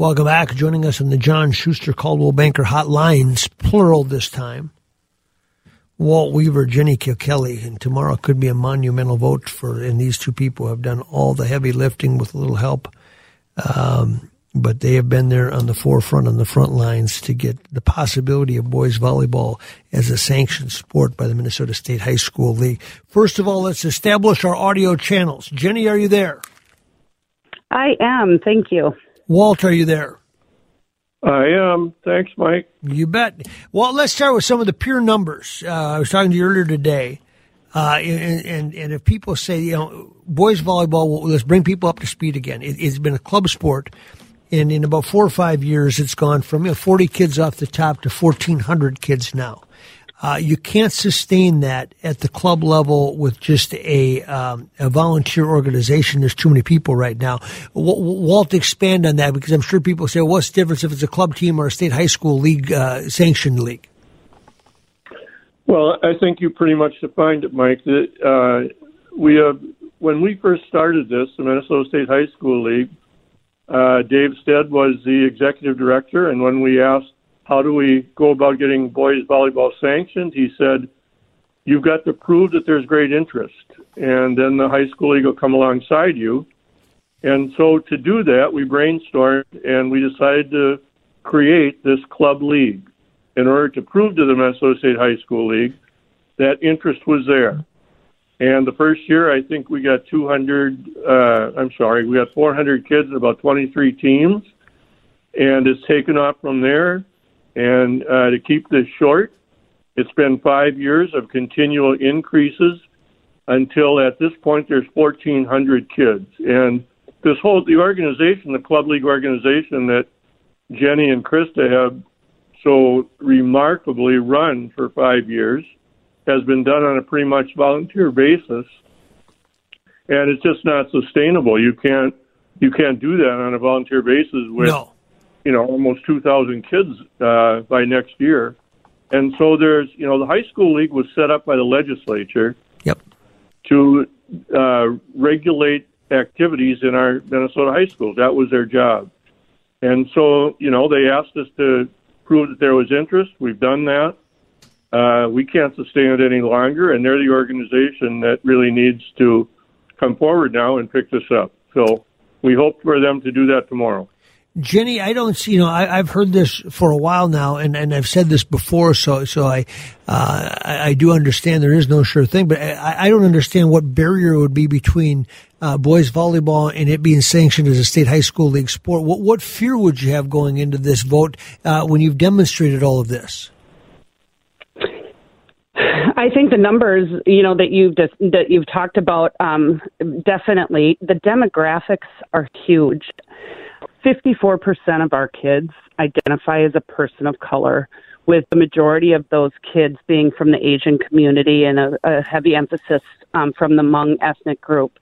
Welcome back. Joining us on the John Schuster Coldwell Banker Hotlines, plural this time. Walt Weaver, Jenny Kilkelly, and tomorrow could be a monumental vote for. And these two people have done all the heavy lifting with a little help, um, but they have been there on the forefront, on the front lines to get the possibility of boys volleyball as a sanctioned sport by the Minnesota State High School League. First of all, let's establish our audio channels. Jenny, are you there? I am. Thank you. Walt, are you there? I am. Thanks, Mike. You bet. Well, let's start with some of the pure numbers. Uh, I was talking to you earlier today, uh, and, and, and if people say, you know, boys volleyball, let's bring people up to speed again. It, has been a club sport, and in about four or five years, it's gone from you know, 40 kids off the top to 1,400 kids now. Uh, you can't sustain that at the club level with just a, um, a volunteer organization. There's too many people right now. W- Walt, expand on that because I'm sure people say, well, what's the difference if it's a club team or a state high school league uh, sanctioned league? Well, I think you pretty much defined it, Mike. That uh, we have when we first started this, the Minnesota State High School League. Uh, Dave Stead was the executive director, and when we asked how do we go about getting boys volleyball sanctioned? He said, You've got to prove that there's great interest, and then the high school league will come alongside you. And so to do that, we brainstormed and we decided to create this club league in order to prove to the Minnesota State High School League that interest was there. And the first year, I think we got 200, uh, I'm sorry, we got 400 kids about 23 teams. And it's taken off from there. And uh, to keep this short, it's been five years of continual increases until at this point there's 1,400 kids. And this whole the organization, the club league organization that Jenny and Krista have so remarkably run for five years, has been done on a pretty much volunteer basis, and it's just not sustainable. You can't you can't do that on a volunteer basis with no you know almost 2,000 kids uh, by next year, and so there's you know the high school league was set up by the legislature. Yep. To uh, regulate activities in our Minnesota high schools. That was their job, and so you know they asked us to prove that there was interest. We've done that. Uh, we can't sustain it any longer, and they're the organization that really needs to come forward now and pick this up. So we hope for them to do that tomorrow. Jenny, I don't see, you know, I, have heard this for a while now, and, and I've said this before, so so I, uh, I, I do understand there is no sure thing, but I, I don't understand what barrier would be between uh, boys volleyball and it being sanctioned as a state high school league sport. What what fear would you have going into this vote uh, when you've demonstrated all of this? I think the numbers, you know, that you've that you've talked about, um, definitely the demographics are huge. 54% of our kids identify as a person of color, with the majority of those kids being from the Asian community and a, a heavy emphasis um, from the Hmong ethnic group.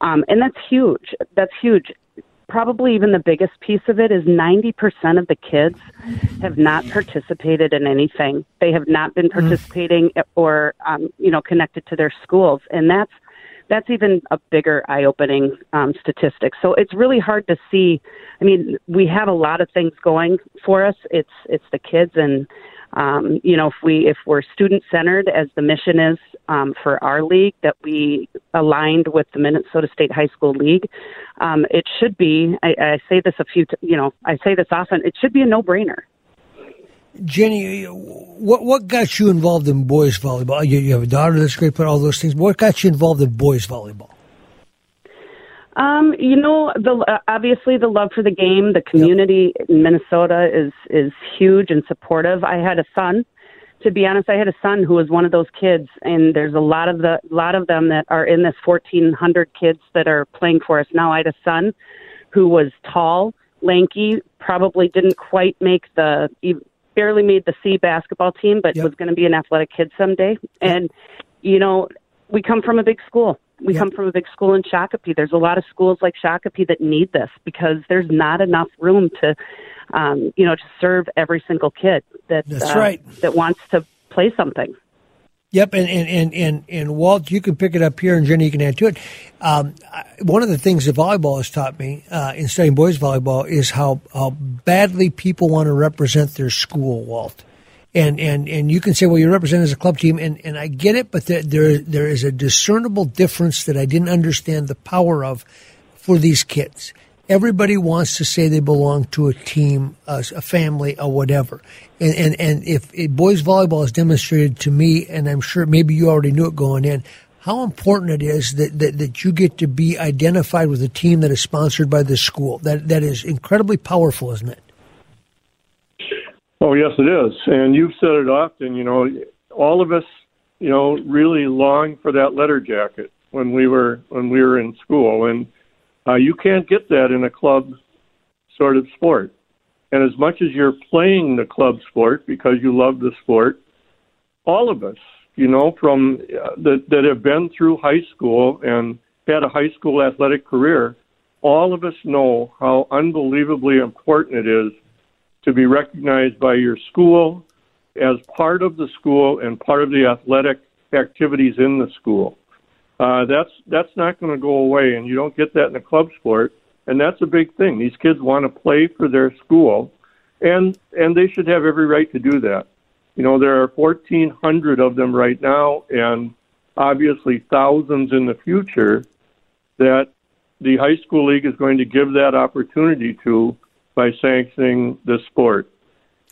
Um, and that's huge. That's huge. Probably even the biggest piece of it is 90% of the kids have not participated in anything. They have not been mm. participating or, um, you know, connected to their schools. And that's that's even a bigger eye-opening um, statistic. So it's really hard to see. I mean, we have a lot of things going for us. It's it's the kids, and um, you know, if we if we're student-centered as the mission is um, for our league that we aligned with the Minnesota State High School League. Um, it should be. I, I say this a few. T- you know, I say this often. It should be a no-brainer. Jenny, what what got you involved in boys volleyball? You, you have a daughter that's great, but all those things. What got you involved in boys volleyball? Um, you know, the uh, obviously the love for the game, the community yep. in Minnesota is is huge and supportive. I had a son. To be honest, I had a son who was one of those kids, and there's a lot of the lot of them that are in this 1,400 kids that are playing for us now. I had a son who was tall, lanky, probably didn't quite make the barely made the C basketball team, but yep. was going to be an athletic kid someday. And you know, we come from a big school we yep. come from a big school in Shakopee. There's a lot of schools like Shakopee that need this because there's not enough room to, um, you know, to serve every single kid that That's uh, right. that wants to play something. Yep, and, and, and, and, and Walt, you can pick it up here, and Jenny, you can add to it. Um, one of the things that volleyball has taught me uh, in studying boys volleyball is how, how badly people want to represent their school, Walt and and and you can say, well, you represent as a club team, and and I get it, but there there, there is a discernible difference that I didn't understand the power of for these kids. Everybody wants to say they belong to a team, a, a family, or whatever. And, and, and if, boys volleyball has demonstrated to me, and I'm sure maybe you already knew it going in, how important it is that, that, that you get to be identified with a team that is sponsored by the school. That, that is incredibly powerful, isn't it? Oh, yes, it is. And you've said it often, you know, all of us, you know, really long for that letter jacket when we were when we were in school and uh, you can't get that in a club sort of sport. And as much as you're playing the club sport because you love the sport, all of us, you know, from uh, that that have been through high school and had a high school athletic career, all of us know how unbelievably important it is to be recognized by your school as part of the school and part of the athletic activities in the school. Uh, that's that's not going to go away, and you don't get that in a club sport, and that's a big thing. These kids want to play for their school, and and they should have every right to do that. You know, there are 1,400 of them right now, and obviously thousands in the future that the high school league is going to give that opportunity to by sanctioning the sport.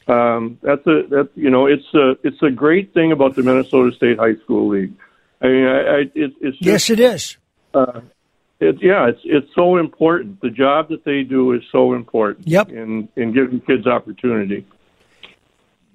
Um, that's a that you know it's a it's a great thing about the Minnesota State High School League. I mean, I, I, it, it's just, yes, it is. Uh, it, yeah, it's it's so important. The job that they do is so important. Yep. In in giving kids opportunity.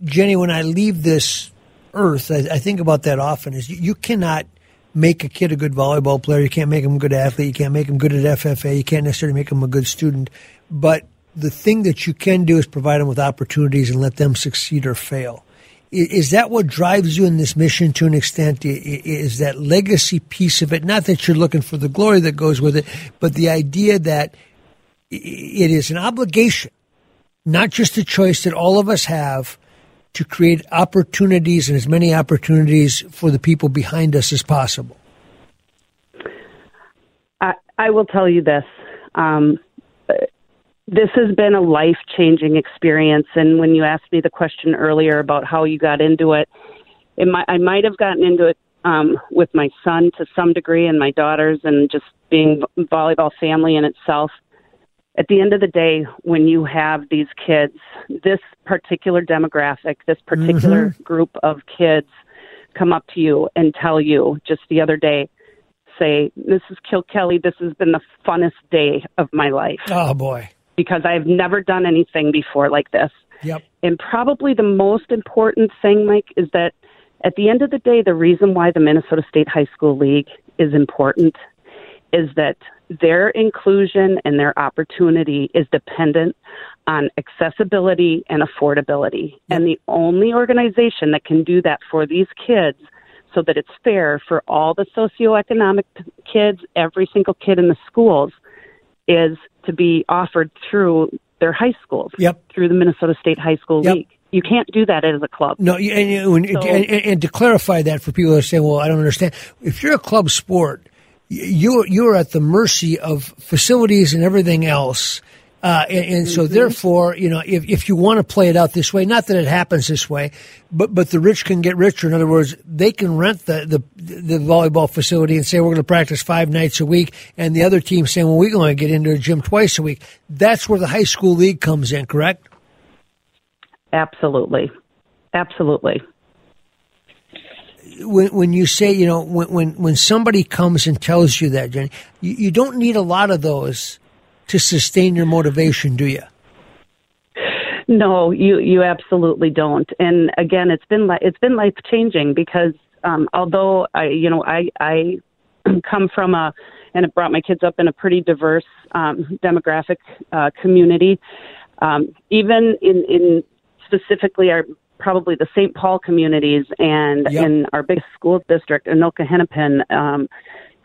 Jenny, when I leave this earth, I, I think about that often. Is you, you cannot make a kid a good volleyball player. You can't make him a good athlete. You can't make him good at FFA. You can't necessarily make him a good student. But the thing that you can do is provide them with opportunities and let them succeed or fail. Is that what drives you in this mission to an extent? Is that legacy piece of it? Not that you're looking for the glory that goes with it, but the idea that it is an obligation, not just a choice that all of us have to create opportunities and as many opportunities for the people behind us as possible. I, I will tell you this. Um, this has been a life changing experience. And when you asked me the question earlier about how you got into it, it might, I might have gotten into it um, with my son to some degree and my daughters and just being volleyball family in itself. At the end of the day, when you have these kids, this particular demographic, this particular mm-hmm. group of kids come up to you and tell you just the other day, say, Mrs. Kilkelly, this has been the funnest day of my life. Oh, boy because I've never done anything before like this. Yep. And probably the most important thing, Mike, is that at the end of the day, the reason why the Minnesota State High School League is important is that their inclusion and their opportunity is dependent on accessibility and affordability. Yep. And the only organization that can do that for these kids so that it's fair for all the socioeconomic kids, every single kid in the schools, is to be offered through their high schools, yep. through the Minnesota State High School yep. League. You can't do that as a club. No, and, and, so, and, and, to clarify that for people who are saying, "Well, I don't understand," if you're a club sport, you you're at the mercy of facilities and everything else. Uh, and, and so therefore, you know, if, if you want to play it out this way, not that it happens this way, but, but the rich can get richer. In other words, they can rent the, the, the volleyball facility and say, we're going to practice five nights a week. And the other team saying, well, we're going to get into a gym twice a week. That's where the high school league comes in, correct? Absolutely. Absolutely. When, when you say, you know, when, when, when somebody comes and tells you that, Jenny, you, you don't need a lot of those to sustain your motivation, do you? No, you you absolutely don't. And again, it's been it's been life changing because um, although I you know I I come from a and have brought my kids up in a pretty diverse um, demographic uh, community. Um, even in in specifically our probably the St. Paul communities and yep. in our big school district, Anoka Hennepin, um,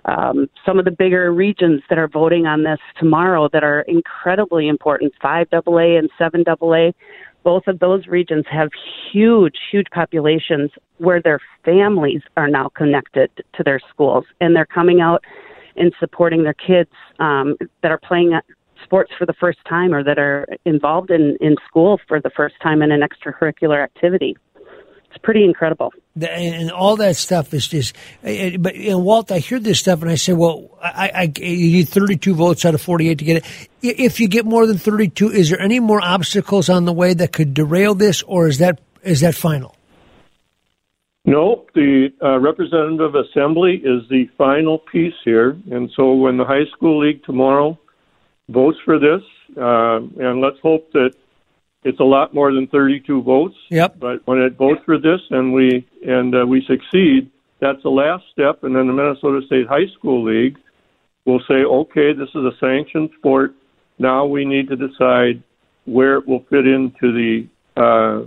um, some of the bigger regions that are voting on this tomorrow that are incredibly important, 5AA and 7AA. Both of those regions have huge, huge populations where their families are now connected to their schools and they're coming out and supporting their kids um, that are playing sports for the first time or that are involved in, in school for the first time in an extracurricular activity it's pretty incredible. And all that stuff is just, but and Walt, I hear this stuff and I say, well, I, I you need 32 votes out of 48 to get it. If you get more than 32, is there any more obstacles on the way that could derail this, or is that is that final? No, the uh, representative assembly is the final piece here, and so when the high school league tomorrow votes for this, uh, and let's hope that it's a lot more than 32 votes. Yep. But when it votes for this and we and uh, we succeed, that's the last step, and then the Minnesota State High School League will say, okay, this is a sanctioned sport. Now we need to decide where it will fit into the, uh,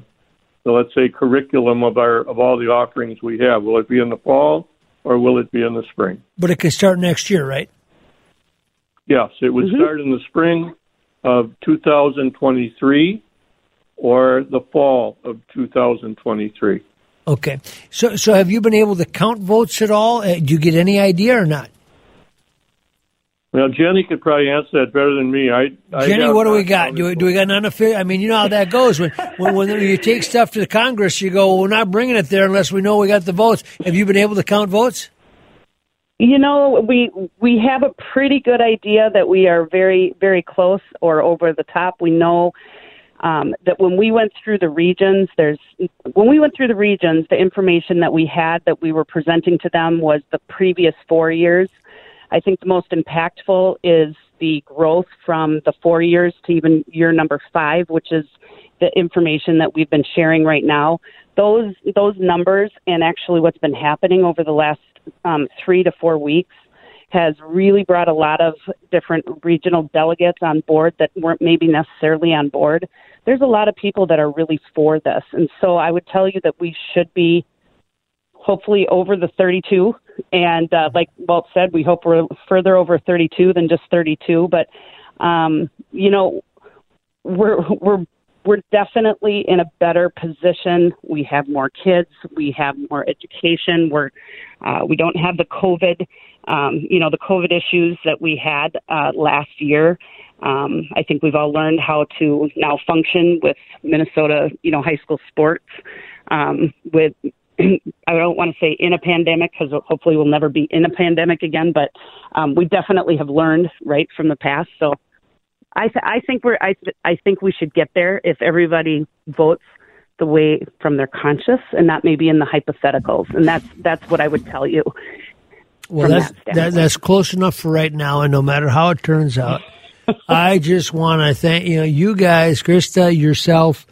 the let's say curriculum of our of all the offerings we have. Will it be in the fall or will it be in the spring? But it can start next year, right? Yes, it would mm-hmm. start in the spring of 2023 or the fall of 2023. Okay. So, so have you been able to count votes at all? Uh, do you get any idea or not? Well, Jenny could probably answer that better than me. I, I Jenny, what do we got? Do we, do we got none of I mean, you know how that goes. When, when when you take stuff to the Congress, you go, well, "We're not bringing it there unless we know we got the votes." Have you been able to count votes? You know, we we have a pretty good idea that we are very very close or over the top. We know um, that when we went through the regions, there's when we went through the regions, the information that we had that we were presenting to them was the previous four years. I think the most impactful is the growth from the four years to even year number five, which is the information that we've been sharing right now. Those those numbers and actually what's been happening over the last um, three to four weeks has really brought a lot of different regional delegates on board that weren't maybe necessarily on board there's a lot of people that are really for this. And so I would tell you that we should be hopefully over the 32. And uh, like Walt said, we hope we're further over 32 than just 32. But, um, you know, we're, we're, we're definitely in a better position. We have more kids. We have more education. We're, uh, we don't have the COVID, um, you know, the COVID issues that we had uh, last year. Um, I think we've all learned how to now function with Minnesota, you know, high school sports. Um, with I don't want to say in a pandemic because hopefully we'll never be in a pandemic again, but um, we definitely have learned right from the past. So I, th- I think we're I, th- I think we should get there if everybody votes the way from their conscience and not maybe in the hypotheticals. And that's that's what I would tell you. Well, that's that that, that's close enough for right now, and no matter how it turns out. I just want to thank you know you guys, Krista, yourself,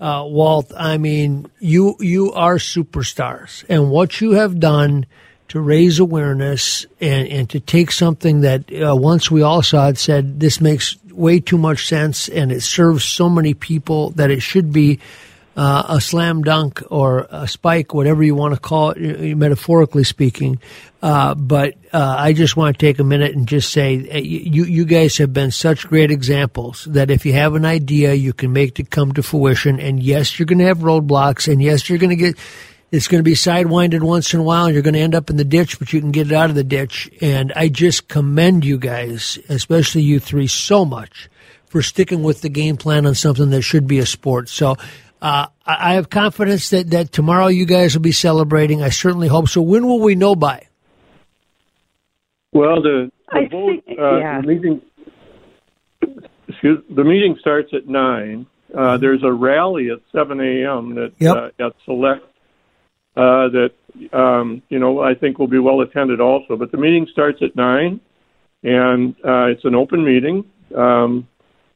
uh, Walt. I mean, you you are superstars, and what you have done to raise awareness and and to take something that uh, once we all saw it said this makes way too much sense and it serves so many people that it should be uh, a slam dunk or a spike, whatever you want to call it, metaphorically speaking. Uh, but uh, I just want to take a minute and just say uh, you you guys have been such great examples that if you have an idea, you can make it come to fruition. And yes, you're going to have roadblocks, and yes, you're going to get it's going to be sidewinded once in a while. You're going to end up in the ditch, but you can get it out of the ditch. And I just commend you guys, especially you three, so much for sticking with the game plan on something that should be a sport. So. Uh, I have confidence that, that tomorrow you guys will be celebrating. I certainly hope so. When will we know by? Well, the, the I vote, think- uh, yeah. the meeting, excuse, the meeting starts at nine. Uh, there's a rally at 7 a.m. that Yep. uh, at Select uh, that um, you know I think will be well attended also. But the meeting starts at nine, and uh, it's an open meeting. Um,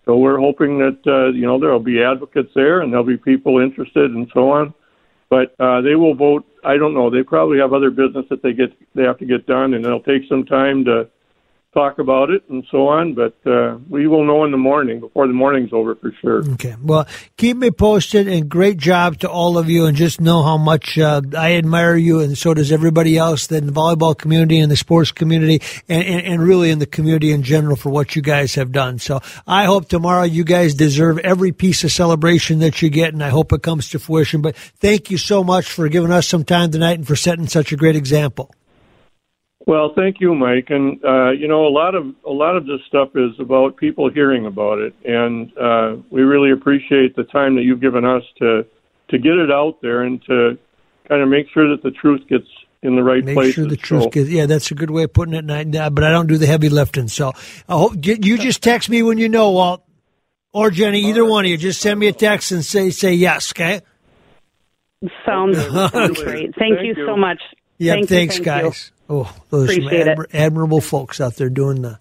so we're hoping that uh, you know there'll be advocates there, and there'll be people interested, and so on. But uh, they will vote. I don't know. They probably have other business that they get they have to get done, and it'll take some time to talk about it and so on. But uh, we will know in the morning before the morning's over for sure. Okay. Well, keep me posted and great job to all of you. And just know how much uh, I admire you, and so does everybody else in the volleyball community and the sports community, and, and, and really in the community in general for what you guys have done. So I hope tomorrow you guys deserve every piece of celebration that you get, and I hope it comes to fruition. But thank you so much for giving us some time tonight and for setting such a great example. Well, thank you, Mike. And uh, you know, a lot of a lot of this stuff is about people hearing about it, and uh, we really appreciate the time that you've given us to to get it out there and to kind of make sure that the truth gets in the right place. Make places. sure the truth So- gets. Yeah, that's a good way of putting it. And I, uh, but I don't do the heavy lifting. So I hope you you just text me when you know, Walt, or Jenny, either one of you. Just send me a text and say say yes. Okay. Sounds, sounds Okay. great. Thank, Thank you, you. so much. Yeah. Thank you, thanks, thank you. guys. Oh, those are some Appreciate admirable folks out there doing the.